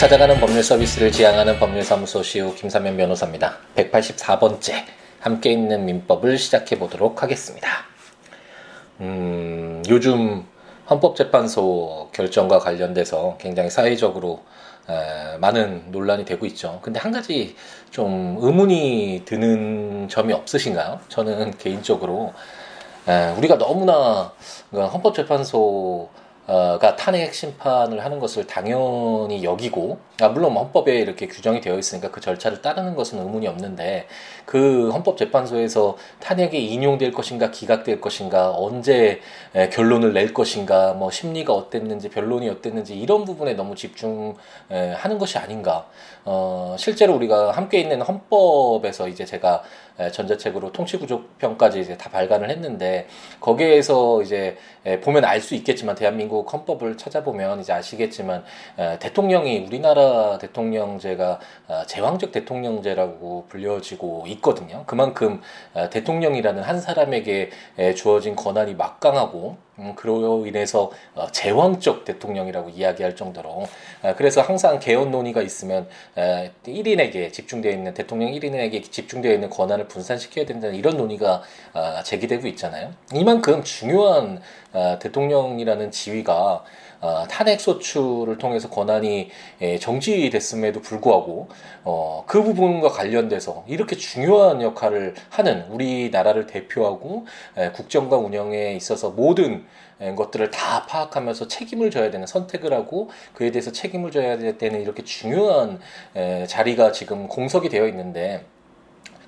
찾아가는 법률 서비스를 지향하는 법률사무소 시우 김사면 변호사입니다. 184번째 함께 있는 민법을 시작해 보도록 하겠습니다. 음, 요즘 헌법재판소 결정과 관련돼서 굉장히 사회적으로 에, 많은 논란이 되고 있죠. 근데 한 가지 좀 의문이 드는 점이 없으신가요? 저는 개인적으로 에, 우리가 너무나 헌법재판소 가 탄핵 심판을 하는 것을 당연히 여기고 아, 물론 헌법에 이렇게 규정이 되어 있으니까 그 절차를 따르는 것은 의문이 없는데 그 헌법재판소에서 탄핵이 인용될 것인가 기각될 것인가 언제 결론을 낼 것인가 뭐 심리가 어땠는지 변론이 어땠는지 이런 부분에 너무 집중하는 것이 아닌가. 어, 실제로 우리가 함께 있는 헌법에서 이제 제가 전자책으로 통치구조편까지 이제 다 발간을 했는데 거기에서 이제 보면 알 수 있겠지만 대한민국 헌법을 찾아보면 이제 아시겠지만 대통령이 우리나라 대통령제가 어, 제왕적 대통령제라고 불려지고 있거든요. 그만큼 대통령이라는 한 사람에게 주어진 권한이 막강하고 음, 그로 인해서 어, 제왕적 대통령이라고 이야기할 정도로 어, 그래서 항상 개헌 논의가 있으면 에, 1인에게 집중되어 있는 대통령 1인에게 집중되어 있는 권한을 분산시켜야 된다는 이런 논의가 어, 제기되고 있잖아요. 이만큼 중요한 어, 대통령이라는 지위가 어, 탄핵 소추를 통해서 권한이 예, 정지됐음에도 불구하고 어, 그 부분과 관련돼서 이렇게 중요한 역할을 하는 우리나라를 대표하고 예, 국정과 운영에 있어서 모든 예, 것들을 다 파악하면서 책임을 져야 되는 선택을 하고 그에 대해서 책임을 져야 되는 이렇게 중요한 에, 자리가 지금 공석이 되어 있는데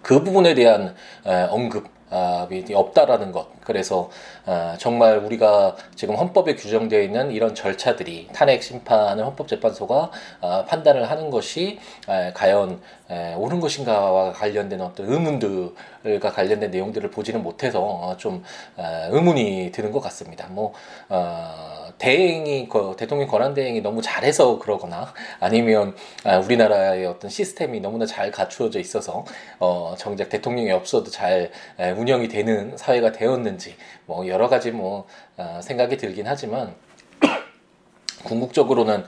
그 부분에 대한 에, 언급 아, 없다라는 것. 그래서 아, 정말 우리가 지금 헌법에 규정되어 있는 이런 절차들이 탄핵 심판을 헌법재판소가 아, 판단을 하는 것이 아, 과연 에, 옳은 것인가와 관련된 어떤 의문들과 관련된 내용들을 보지는 못해서 어, 좀 어, 의문이 드는 것 같습니다. 뭐 어, 대행이 그 대통령 권한 대행이 너무 잘해서 그러거나 아니면 아, 우리나라의 어떤 시스템이 너무나 잘 갖추어져 있어서 어, 정작 대통령이 없어도 잘 에, 운영이 되는 사회가 되었는지 뭐 여러 가지 뭐 어, 생각이 들긴 하지만 궁극적으로는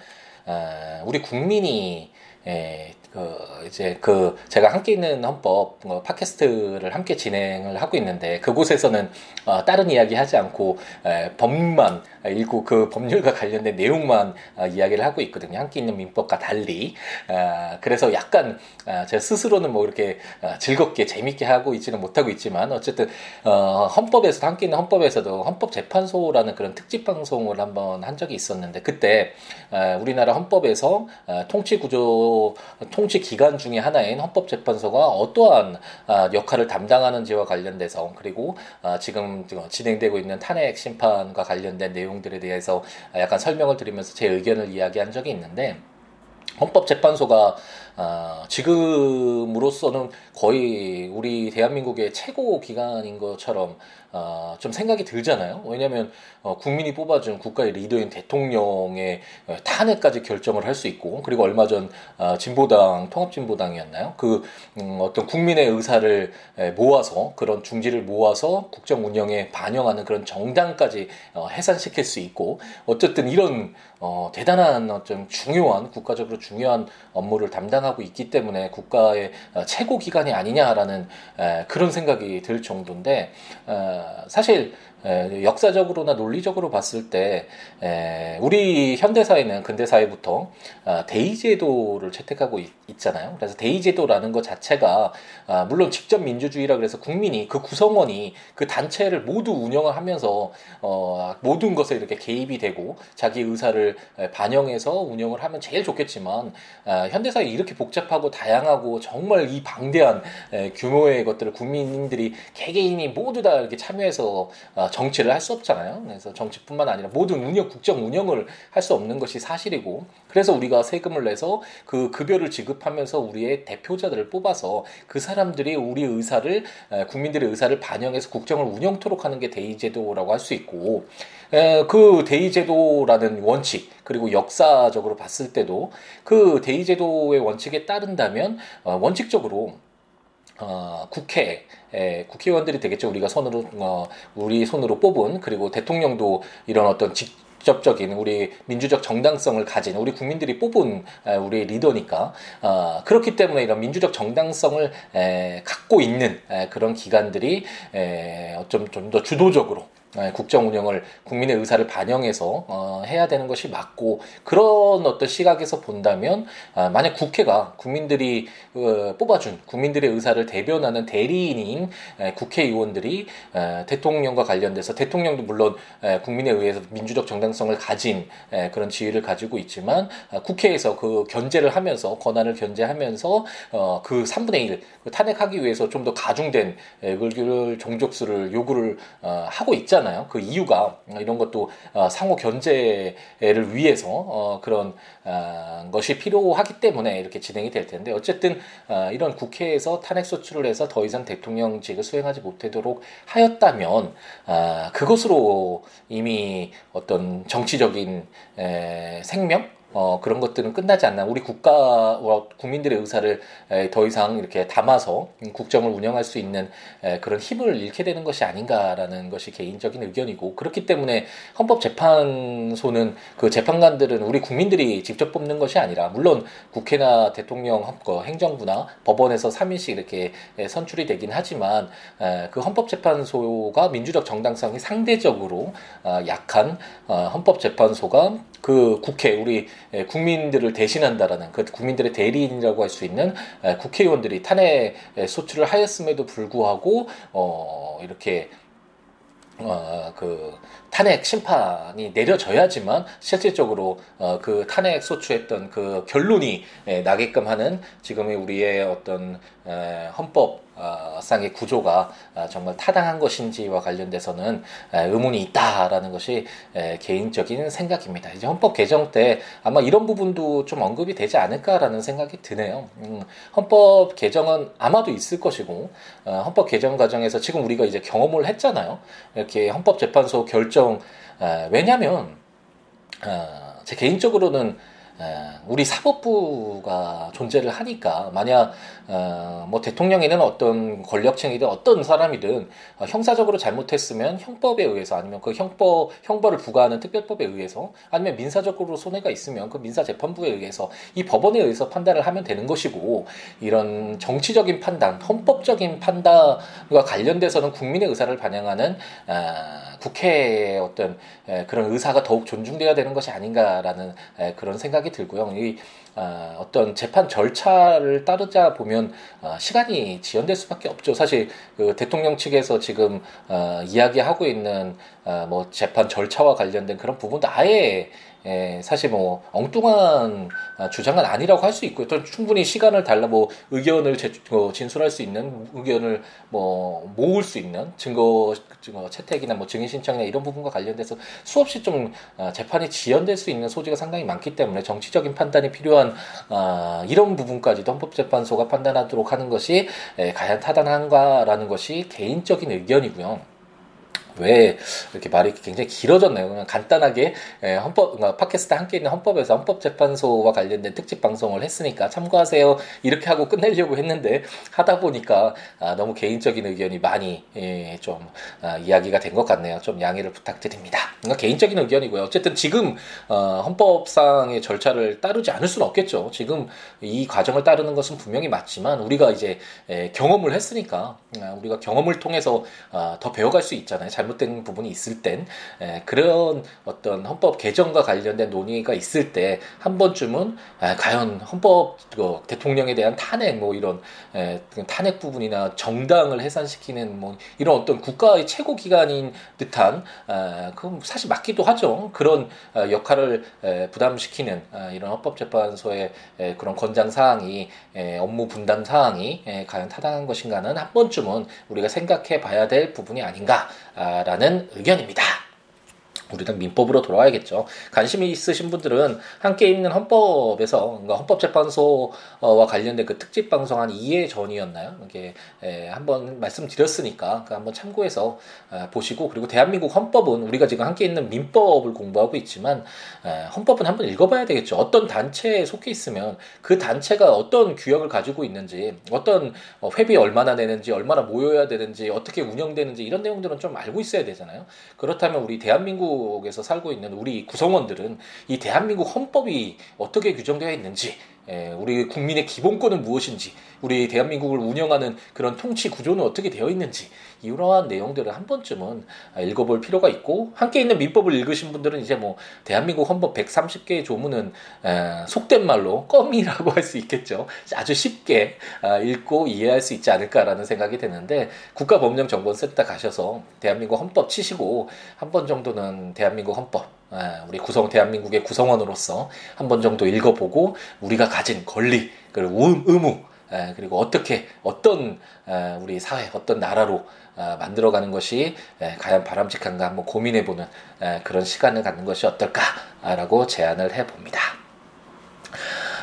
어, 우리 국민이 에, 그 이제 그 제가 함께 있는 헌법 어, 팟캐스트를 함께 진행을 하고 있는데 그곳에서는 어, 다른 이야기 하지 않고 에, 법만 읽고 그 법률과 관련된 내용만 어, 이야기를 하고 있거든요. 함께 있는 민법과 달리 어, 그래서 약간 어, 제 스스로는 뭐 이렇게 어, 즐겁게 재밌게 하고 있지는 못하고 있지만 어쨌든 어, 헌법에서 함께 있는 헌법에서도 헌법 재판소라는 그런 특집 방송을 한번 한 적이 있었는데 그때 어, 우리나라 헌법에서 어, 통치 구조 통 통치 기관 중의 하나인 헌법재판소가 어떠한 아, 역할을 담당하는지와 관련돼서 그리고 아, 지금 진행되고 있는 탄핵 심판과 관련된 내용들에 대해서 약간 설명을 드리면서 제 의견을 이야기한 적이 있는데 헌법재판소가 아, 지금으로서는 거의 우리 대한민국의 최고 기관인 것처럼 어, 좀 생각이 들잖아요. 왜냐하면 어, 국민이 뽑아준 국가의 리더인 대통령의 어, 탄핵까지 결정을 할 수 있고 그리고 얼마 전 어, 진보당 통합진보당이었나요? 그 음, 어떤 국민의 의사를 에, 모아서 그런 중지를 모아서 국정 운영에 반영하는 그런 정당까지 어, 해산시킬 수 있고 어쨌든 이런 어, 대단한 어좀 중요한 국가적으로 중요한 업무를 담당하고 있기 때문에 국가의 어, 최고 기관이 아니냐라는 에, 그런 생각이 들 정도인데 어, 사실 역사적으로나 논리적으로 봤을 때 우리 현대사회는 근대사회부터 아, 대의제도를 채택하고 있, 잖아요. 그래서 대의제도라는 것 자체가 아, 물론 직접 민주주의라 그래서 국민이 그 구성원이 그 단체를 모두 운영을 하면서 어, 모든 것에 이렇게 개입이 되고 자기 의사를 반영해서 운영을 하면 제일 좋겠지만 아, 현대사회 이렇게 복잡하고 다양하고 정말 이 방대한 규모의 것들을 국민들이 개개인이 모두 다 이렇게 참여해서 정치를 할 수 없잖아요. 그래서 정치뿐만 아니라 모든 운영, 국정 운영을 할 수 없는 것이 사실이고, 그래서 우리가 세금을 내서 그 급여를 지급하면서 우리의 대표자들을 뽑아서 그 사람들이 우리 의사를 국민들의 의사를 반영해서 국정을 운영토록 하는 게 대의제도라고 할 수 있고, 그 대의제도라는 원칙 그리고 역사적으로 봤을 때도 그 대의제도의 원칙에 따른다면 어, 원칙적으로 어, 국회 에, 국회의원들이 되겠죠. 우리가 손으로 어, 우리 손으로 뽑은 그리고 대통령도 이런 어떤 직 직접적인 우리 민주적 정당성을 가진 우리 국민들이 뽑은 우리 리더니까 어, 그렇기 때문에 이런 민주적 정당성을 갖고 있는 그런 기관들이 좀 좀 더 주도적으로 네, 국정 운영을 국민의 의사를 반영해서 어, 해야 되는 것이 맞고 그런 어떤 시각에서 본다면 아, 만약 국회가 국민들이 어, 뽑아준 국민들의 의사를 대변하는 대리인인 에, 국회의원들이 에, 대통령과 관련돼서 대통령도 물론 에, 국민에 의해서 민주적 정당성을 가진 에, 그런 지위를 가지고 있지만 아, 국회에서 그 견제를 하면서 권한을 견제하면서 어, 그 3분의 1 그 탄핵하기 위해서 좀 더 가중된 에, 종족수를 요구를 어, 하고 있잖아요. 있잖아요. 그 이유가 이런 것도 어, 상호 견제를 위해서 어, 그런 어, 것이 필요하기 때문에 이렇게 진행이 될 텐데 어쨌든 이런 국회에서 탄핵 소추를 해서 더 이상 대통령직을 수행하지 못하도록 하였다면 그것으로 이미 어떤 정치적인 생명 어, 그런 것들은 끝나지 않나. 우리 국가와 국민들의 의사를 에, 더 이상 이렇게 담아서 국정을 운영할 수 있는 에, 그런 힘을 잃게 되는 것이 아닌가라는 것이 개인적인 의견이고 그렇기 때문에 헌법재판소는 그 재판관들은 우리 국민들이 직접 뽑는 것이 아니라 물론 국회나 대통령, 헌법, 행정부나 법원에서 3인씩 이렇게 선출이 되긴 하지만 에, 그 헌법재판소가 민주적 정당성이 상대적으로 어, 약한 어, 헌법재판소가 그 국회 우리 국민들을 대신한다라는 그 국민들의 대리인이라고 할 수 있는 국회의원들이 탄핵 소추를 하였음에도 불구하고 어 이렇게 어 그 탄핵 심판이 내려져야지만 실질적으로 어, 그 탄핵 소추했던 그 결론이 에, 나게끔 하는 지금의 우리의 어떤 에, 헌법 어, 상의 구조가 어, 정말 타당한 것인지와 관련돼서는 에, 의문이 있다라는 것이 에, 개인적인 생각입니다. 이제 헌법 개정 때 아마 이런 부분도 좀 언급이 되지 않을까라는 생각이 드네요. 음, 헌법 개정은 아마도 있을 것이고 어, 헌법 개정 과정에서 지금 우리가 이제 경험을 했잖아요. 이렇게 헌법재판소 결정 어, 왜냐하면 어, 제 개인적으로는 우리 사법부가 존재를 하니까 만약 어, 뭐 대통령이든 어떤 권력층이든 어떤 사람이든 어, 형사적으로 잘못했으면 형법에 의해서 아니면 그 형법 형벌을 부과하는 특별법에 의해서 아니면 민사적으로 손해가 있으면 그 민사 재판부에 의해서 이 법원에 의해서 판단을 하면 되는 것이고 이런 정치적인 판단, 헌법적인 판단과 관련돼서는 국민의 의사를 반영하는 어, 국회의 어떤 에, 그런 의사가 더욱 존중돼야 되는 것이 아닌가라는 에, 그런 생각 이 들고요. 이 어, 어떤 재판 절차를 따르자 보면 어, 시간이 지연될 수밖에 없죠. 사실 그 대통령 측에서 지금 어, 이야기하고 있는 어, 뭐 재판 절차와 관련된 그런 부분도 아예 예, 사실 뭐 엉뚱한 아, 주장은 아니라고 할 수 있고요. 또 충분히 시간을 달라 뭐 의견을 제, 어, 진술할 수 있는 의견을 뭐 모을 수 있는 증거 증거 채택이나 뭐 증인 신청이나 이런 부분과 관련돼서 수없이 좀 아, 재판이 지연될 수 있는 소지가 상당히 많기 때문에 정치적인 판단이 필요한 아, 이런 부분까지도 헌법재판소가 판단하도록 하는 것이 에, 과연 타당한가라는 것이 개인적인 의견이고요. 왜 이렇게 말이 굉장히 길어졌나요? 그냥 간단하게 예, 헌법 그러니까 팟캐스트 함께 있는 헌법에서 헌법재판소와 관련된 특집 방송을 했으니까 참고하세요 이렇게 하고 끝내려고 했는데 하다 보니까 아, 너무 개인적인 의견이 많이 예, 좀 아, 이야기가 된 것 같네요. 좀 양해를 부탁드립니다. 그러니까 개인적인 의견이고요. 어쨌든 지금 어, 헌법상의 절차를 따르지 않을 수는 없겠죠. 지금 이 과정을 따르는 것은 분명히 맞지만 우리가 이제 예, 경험을 했으니까 아, 우리가 경험을 통해서 아, 더 배워갈 수 있잖아요. 잘못된 부분이 있을 땐 에, 그런 어떤 헌법 개정과 관련된 논의가 있을 때 한 번쯤은 에, 과연 헌법 그, 대통령에 대한 탄핵 뭐 이런 에, 그 탄핵 부분이나 정당을 해산시키는 뭐 이런 어떤 국가의 최고 기관인 듯한 에, 그 사실 맞기도 하죠 그런 어, 역할을 에, 부담시키는 어, 이런 헌법재판소의 에, 그런 권장 사항이 에, 업무 분담 사항이 에, 과연 타당한 것인가는 한 번쯤은 우리가 생각해 봐야 될 부분이 아닌가. 아, 라는 의견입니다. 우리는 민법으로 돌아와야겠죠. 관심이 있으신 분들은 함께 있는 헌법에서 그러니까 헌법재판소와 관련된 그 특집 방송 한 2회 전이었나요? 이게 에, 한번 말씀드렸으니까 그 한번 참고해서 에, 보시고 그리고 대한민국 헌법은 우리가 지금 함께 있는 민법을 공부하고 있지만 에, 헌법은 한번 읽어봐야 되겠죠. 어떤 단체에 속해 있으면 그 단체가 어떤 규약을 가지고 있는지 어떤 어, 회비 얼마나 내는지 얼마나 모여야 되는지 어떻게 운영되는지 이런 내용들은 좀 알고 있어야 되잖아요. 그렇다면 우리 대한민국 속에서 살고 있는 우리 구성원들은 이 대한민국 헌법이 어떻게 규정되어 있는지 예, 우리 국민의 기본권은 무엇인지, 우리 대한민국을 운영하는 그런 통치 구조는 어떻게 되어 있는지, 이러한 내용들을 한 번쯤은 읽어볼 필요가 있고, 함께 있는 민법을 읽으신 분들은 이제 뭐, 대한민국 헌법 130개의 조문은, 속된 말로 껌이라고 할 수 있겠죠. 아주 쉽게 아, 읽고 이해할 수 있지 않을까라는 생각이 드는데, 국가법령정보센터 가셔서 대한민국 헌법 치시고, 한 번 정도는 대한민국 헌법, 우리 구성 대한민국의 구성원으로서 한 번 정도 읽어보고 우리가 가진 권리 그리고 의무 그리고 어떻게 어떤 우리 사회 어떤 나라로 어, 만들어가는 것이 과연 바람직한가 한번 고민해보는 그런 시간을 갖는 것이 어떨까라고 제안을 해봅니다.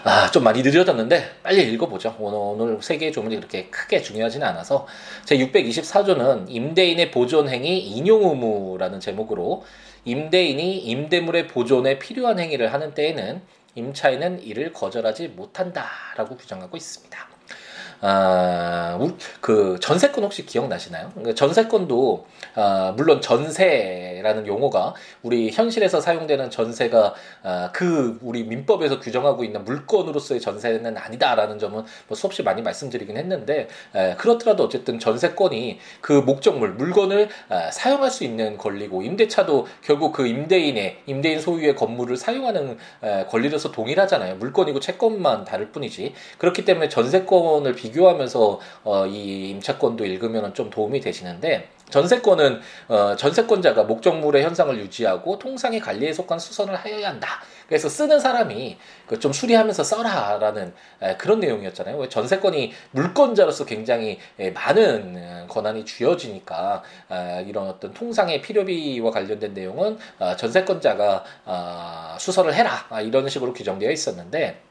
아, 좀 많이 느려졌는데 빨리 읽어보죠. 오늘, 세 개의 조문이 그렇게 크게 중요하지는 않아서 제 624조는 임대인의 보존행위 인용 의무라는 제목으로 임대인이 임대물의 보존에 필요한 행위를 하는 때에는 임차인은 이를 거절하지 못한다라고 규정하고 있습니다. 아, 그 전세권 혹시 기억나시나요? 그 전세권도 아, 물론 전세라는 용어가 우리 현실에서 사용되는 전세가 아, 그 우리 민법에서 규정하고 있는 물건으로서의 전세는 아니다라는 점은 뭐 수없이 많이 말씀드리긴 했는데 에, 그렇더라도 어쨌든 전세권이 그 목적물 물건을 아, 사용할 수 있는 권리고 임대차도 결국 그 임대인의 임대인 소유의 건물을 사용하는 에, 권리로서 동일하잖아요. 물건이고 채권만 다를 뿐이지 그렇기 때문에 전세권을 비 비교하면서 어, 이 임차권도 읽으면 좀 도움이 되시는데 전세권은 어, 전세권자가 목적물의 현상을 유지하고 통상의 관리에 속한 수선을 하여야 한다. 그래서 쓰는 사람이 그 좀 수리하면서 써라라는 에, 그런 내용이었잖아요. 전세권이 물권자로서 굉장히 에, 많은 권한이 주어지니까 에, 이런 어떤 통상의 필요비와 관련된 내용은 어, 전세권자가 어, 수선을 해라 아, 이런 식으로 규정되어 있었는데.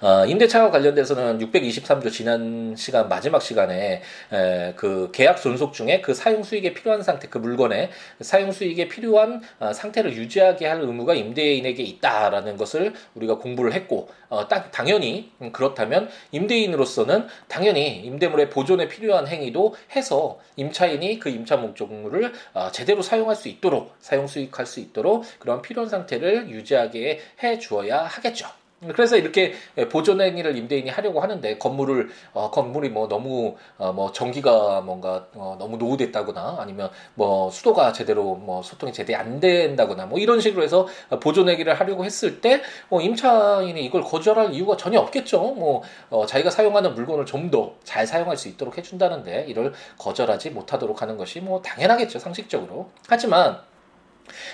어, 임대차와 관련돼서는 623조 지난 시간 마지막 시간에 에, 그 계약 존속 중에 그 사용 수익에 필요한 상태 그 물건의 사용 수익에 필요한 어, 상태를 유지하게 할 의무가 임대인에게 있다라는 것을 우리가 공부를 했고 어, 딱 당연히 음, 그렇다면 임대인으로서는 당연히 임대물의 보존에 필요한 행위도 해서 임차인이 그 임차 목적물을 어, 제대로 사용할 수 있도록 사용 수익할 수 있도록 그런 필요한 상태를 유지하게 해 주어야 하겠죠. 그래서 이렇게 보존 행위를 임대인이 하려고 하는데 건물을 어, 건물이 뭐 너무 어, 뭐 전기가 뭔가 어, 너무 노후됐다거나 아니면 뭐 수도가 제대로 뭐 소통이 제대로 안 된다거나 뭐 이런 식으로 해서 보존 행위를 하려고 했을 때 뭐 임차인이 이걸 거절할 이유가 전혀 없겠죠. 뭐 어, 자기가 사용하는 물건을 좀 더 잘 사용할 수 있도록 해준다는데 이를 거절하지 못하도록 하는 것이 뭐 당연하겠죠 상식적으로. 하지만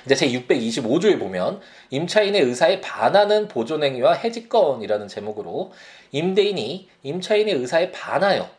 이제 제 625조에 보면 임차인의 의사에 반하는 보존행위와 해지권이라는 제목으로 임대인이 임차인의 의사에 반하여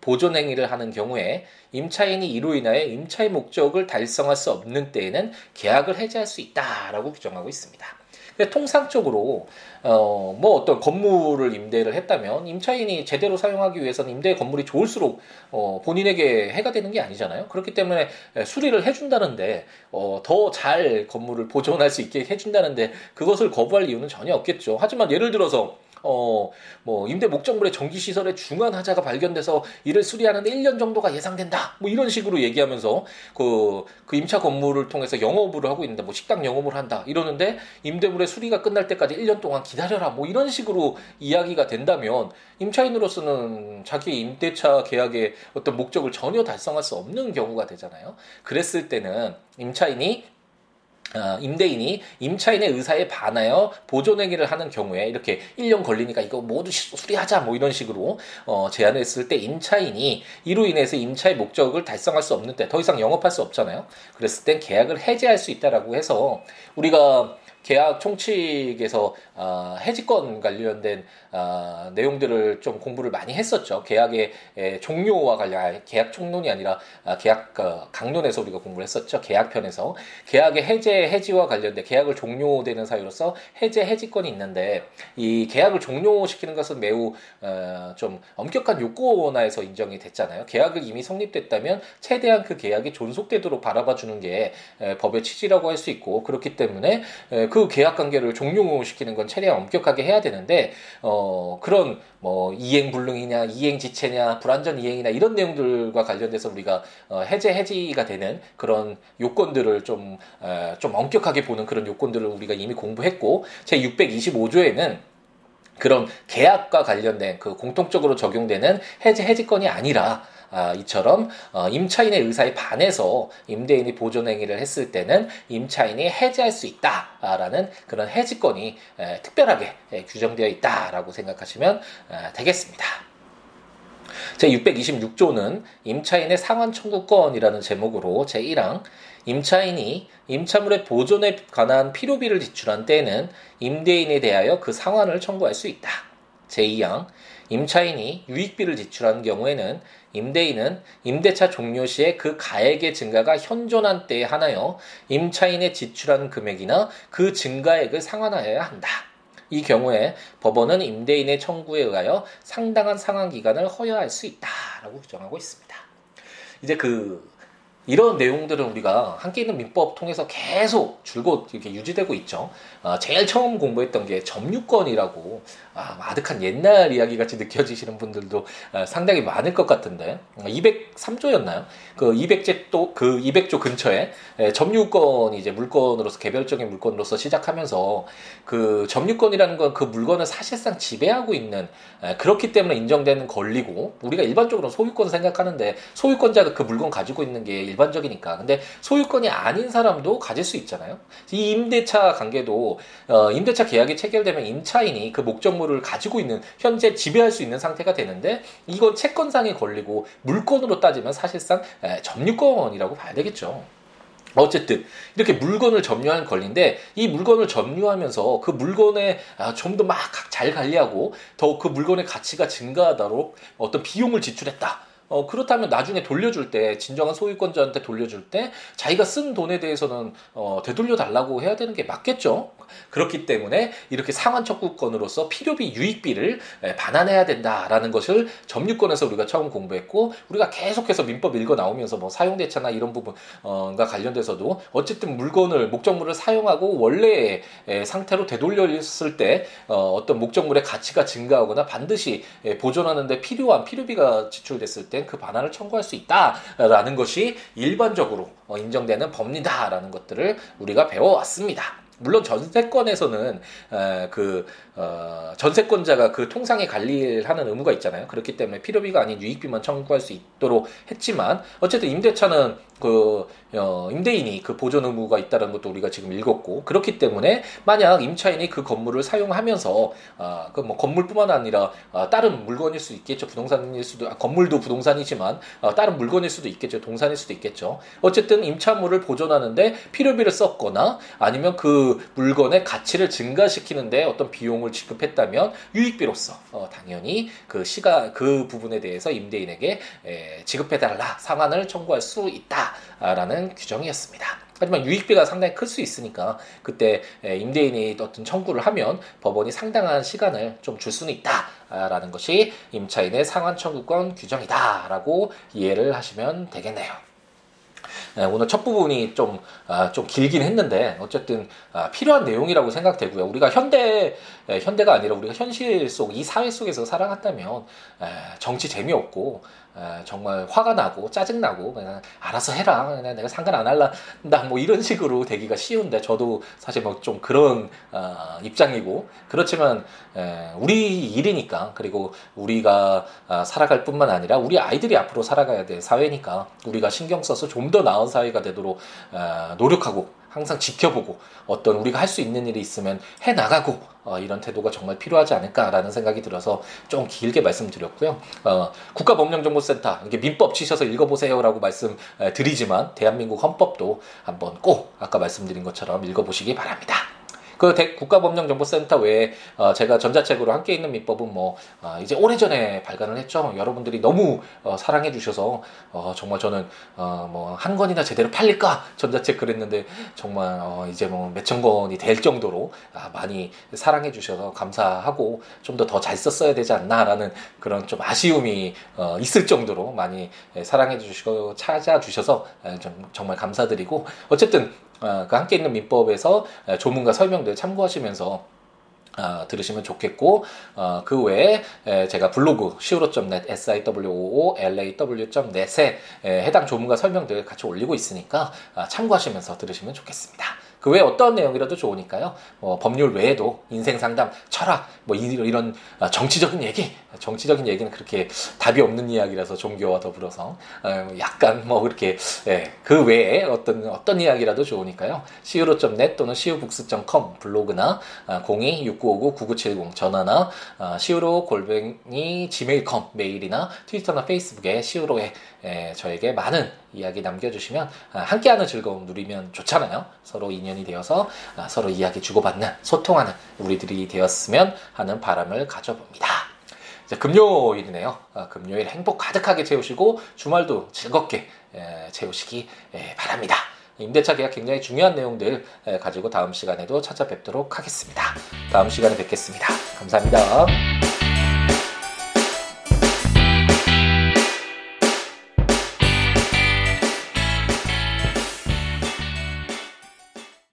보존행위를 하는 경우에 임차인이 이로 인하여 임차의 목적을 달성할 수 없는 때에는 계약을 해지할 수 있다라고 규정하고 있습니다. 통상적으로 어, 뭐 어떤 건물을 임대를 했다면 임차인이 제대로 사용하기 위해서는 임대 건물이 좋을수록 어, 본인에게 해가 되는 게 아니잖아요. 그렇기 때문에 수리를 해준다는데 어, 더 잘 건물을 보존할 수 있게 해준다는데 그것을 거부할 이유는 전혀 없겠죠. 하지만 예를 들어서 어, 뭐, 임대 목적물의 전기 시설에 중한 하자가 발견돼서 이를 수리하는데 1년 정도가 예상된다. 뭐 이런 식으로 얘기하면서 그, 그 임차 건물을 통해서 영업을 하고 있는데 뭐 식당 영업을 한다. 이러는데 임대물의 수리가 끝날 때까지 1년 동안 기다려라. 뭐 이런 식으로 이야기가 된다면 임차인으로서는 자기 임대차 계약의 어떤 목적을 전혀 달성할 수 없는 경우가 되잖아요. 그랬을 때는 임차인이 어, 임대인이 임차인의 의사에 반하여 보존행위를 하는 경우에 이렇게 1년 걸리니까 이거 모두 수리하자 뭐 이런 식으로 어, 제안했을 때 임차인이 이로 인해서 임차의 목적을 달성할 수 없는 때더 이상 영업할 수 없잖아요. 그랬을 땐 계약을 해지할 수 있다라고 해서 우리가 계약 총칙에서 어, 해지권 관련된 어, 내용들을 좀 공부를 많이 했었죠. 계약의 에, 종료와 관련 계약 총론이 아니라 아, 계약 어, 강론에서 우리가 공부를 했었죠. 계약편에서 계약의 해제 해지와 관련된 계약을 종료되는 사유로서 해제 해지권이 있는데 이 계약을 종료시키는 것은 매우 어, 좀 엄격한 요건화에서 인정이 됐잖아요. 계약을 이미 성립됐다면 최대한 그 계약이 존속되도록 바라봐 주는 게 에, 법의 취지라고 할 수 있고 그렇기 때문에 에, 그 계약 관계를 종료시키는 것건 최대한 엄격하게 해야 되는데 어 그런 뭐 이행 불능이냐 이행 지체냐 불완전 이행이나 이런 내용들과 관련돼서 우리가 어 해제 해지가 되는 그런 요건들을 좀좀 어, 좀 엄격하게 보는 그런 요건들을 우리가 이미 공부했고 제 625조에는 그런 계약과 관련된 그 공통적으로 적용되는 해지 해지권이 아니라 아, 이처럼 어, 임차인의 의사에 반해서 임대인이 보존 행위를 했을 때는 임차인이 해지할 수 있다라는 그런 해지권이 에, 특별하게 에, 규정되어 있다라고 생각하시면 에, 되겠습니다. 제626조는 임차인의 상환 청구권이라는 제목으로 제1항 임차인이 임차물의 보존에 관한 필요비를 지출한 때에는 임대인에 대하여 그 상환을 청구할 수 있다. 제2항 임차인이 유익비를 지출한 경우에는 임대인은 임대차 종료 시에 그 가액의 증가가 현존한 때에 한하여 임차인의 지출한 금액이나 그 증가액을 상환하여야 한다. 이 경우에 법원은 임대인의 청구에 의하여 상당한 상환 기간을 허여할 수 있다라고 규정하고 있습니다. 이제 그 이런 내용들은 우리가 함께 있는 민법 통해서 계속 줄곧 이렇게 유지되고 있죠. 아, 제일 처음 공부했던 게 점유권이라고 아, 아득한 옛날 이야기 같이 느껴지시는 분들도 아, 상당히 많을 것 같은데 203조였나요? 그 200제 또그 200조 근처에 에, 점유권이 이제 물건으로서 개별적인 물건으로서 시작하면서 그 점유권이라는 건 그 물건을 사실상 지배하고 있는 에, 그렇기 때문에 인정되는 권리고 우리가 일반적으로 소유권 생각하는데 소유권자가 그 물건 가지고 있는 게 일반적이니까 근데 소유권이 아닌 사람도 가질 수 있잖아요. 이 임대차 관계도 어, 임대차 계약이 체결되면 임차인이 그 목적물을 가지고 있는 현재 지배할 수 있는 상태가 되는데 이건 채권상의 권리고 물건으로 따지면 사실상 에, 점유권이라고 봐야 되겠죠. 어쨌든 이렇게 물건을 점유한 권리인데 이 물건을 점유하면서 그 물건에 아, 좀더 막 잘 관리하고 더 그 물건의 가치가 증가하도록 어떤 비용을 지출했다. 어, 그렇다면 나중에 돌려줄 때, 진정한 소유권자한테 돌려줄 때, 자기가 쓴 돈에 대해서는, 어, 되돌려 달라고 해야 되는 게 맞겠죠? 그렇기 때문에 이렇게 상환 청구권으로서 필요비 유익비를 반환해야 된다라는 것을 점유권에서 우리가 처음 공부했고 우리가 계속해서 민법 읽어 나오면서 뭐 사용 대차나 이런 부분과 관련돼서도 어쨌든 물건을 목적물을 사용하고 원래의 상태로 되돌렸을 때 어, 어떤 목적물의 가치가 증가하거나 반드시 보존하는데 필요한 필요비가 지출됐을 때그 반환을 청구할 수 있다라는 것이 일반적으로 어, 인정되는 법리다라는 것들을 우리가 배워왔습니다. 물론 전세권에서는 그 어, 전세권자가 그 통상의 관리를 하는 의무가 있잖아요. 그렇기 때문에 필요비가 아닌 유익비만 청구할 수 있도록 했지만 어쨌든 임대차는 그 어, 임대인이 그 보존 의무가 있다는 것도 우리가 지금 읽었고 그렇기 때문에 만약 임차인이 그 건물을 사용하면서 아, 그 뭐 건물뿐만 아니라 아, 다른 물건일 수도 있겠죠. 부동산일 수도 아, 건물도 부동산이지만 아, 다른 물건일 수도 있겠죠. 동산일 수도 있겠죠. 어쨌든 임차물을 보존하는데 필요비를 썼거나 아니면 그 물건의 가치를 증가시키는데 어떤 비용 비용을 지급했다면 유익비로서 어, 당연히 그 시가 그 부분에 대해서 임대인에게 에, 지급해달라 상환을 청구할 수 있다라는 규정이었습니다. 하지만 유익비가 상당히 클 수 있으니까 그때 임대인이 어떤 청구를 하면 법원이 상당한 시간을 좀 줄 수는 있다라는 것이 임차인의 상환 청구권 규정이다라고 이해를 하시면 되겠네요. 네, 오늘 첫 부분이 좀, 아, 좀 길긴 했는데, 어쨌든, 아, 필요한 내용이라고 생각되고요. 우리가 현대, 에, 현대가 아니라 우리가 현실 속, 이 사회 속에서 살아갔다면, 에, 정치 재미없고, 정말 화가 나고 짜증나고 그냥 알아서 해라. 그냥 내가 상관 안 할란다 뭐 이런 식으로 되기가 쉬운데 저도 사실 뭐 좀 그런 어, 입장이고 그렇지만 에, 우리 일이니까 그리고 우리가 아, 살아갈 뿐만 아니라 우리 아이들이 앞으로 살아가야 될 사회니까 우리가 신경 써서 좀 더 나은 사회가 되도록 어, 노력하고 항상 지켜보고 어떤 우리가 할 수 있는 일이 있으면 해 나가고 어, 이런 태도가 정말 필요하지 않을까라는 생각이 들어서 좀 길게 말씀드렸고요. 어, 국가법령정보센터 이게 민법 치셔서 읽어보세요라고 말씀드리지만 대한민국 헌법도 한번 꼭 아까 말씀드린 것처럼 읽어보시기 바랍니다. 그 국가법령정보센터 외에 어, 제가 전자책으로 함께 있는 민법은 뭐 어, 이제 오래전에 발간을 했죠. 여러분들이 너무 어, 사랑해 주셔서 어, 정말 저는 어, 뭐한 권이나 제대로 팔릴까 전자책 그랬는데 정말 어, 이제 뭐 몇천 권이 될 정도로 아, 많이 사랑해 주셔서 감사하고 좀 더 더 잘 썼어야 되지 않나라는 그런 좀 아쉬움이 어, 있을 정도로 많이 사랑해 주시고 찾아주셔서 좀 정말 감사드리고 어쨌든 어, 그 함께 있는 민법에서 조문과 설명들 참고하시면서 어, 들으시면 좋겠고 어, 그 외에 에, 제가 블로그 siwo.net siwoolaw.net에 에, 해당 조문과 설명들 같이 올리고 있으니까 아, 참고하시면서 들으시면 좋겠습니다. 그 외에 어떤 내용이라도 좋으니까요. 뭐 법률 외에도 인생 상담, 철학, 뭐 이런 아, 정치적인 얘기, 정치적인 얘기는 그렇게 답이 없는 이야기라서 종교와 더불어서 어, 약간 뭐 그렇게 예, 그 외에 어떤 어떤 이야기라도 좋으니까요. siwo.net 또는 siwobooks.com 블로그나 026959-9970 아, 전화나 siwo 골뱅이 gmail.com 메일이나 트위터나 페이스북에 siwo에 저에게 많은 이야기 남겨주시면 함께하는 즐거움 누리면 좋잖아요. 서로 인연이 되어서 서로 이야기 주고받는 소통하는 우리들이 되었으면 하는 바람을 가져봅니다. 이제 금요일이네요. 아, 금요일 행복 가득하게 채우시고 주말도 즐겁게 에, 채우시기 에, 바랍니다. 임대차 계약 굉장히 중요한 내용들 에, 가지고 다음 시간에도 찾아뵙도록 하겠습니다. 다음 시간에 뵙겠습니다. 감사합니다.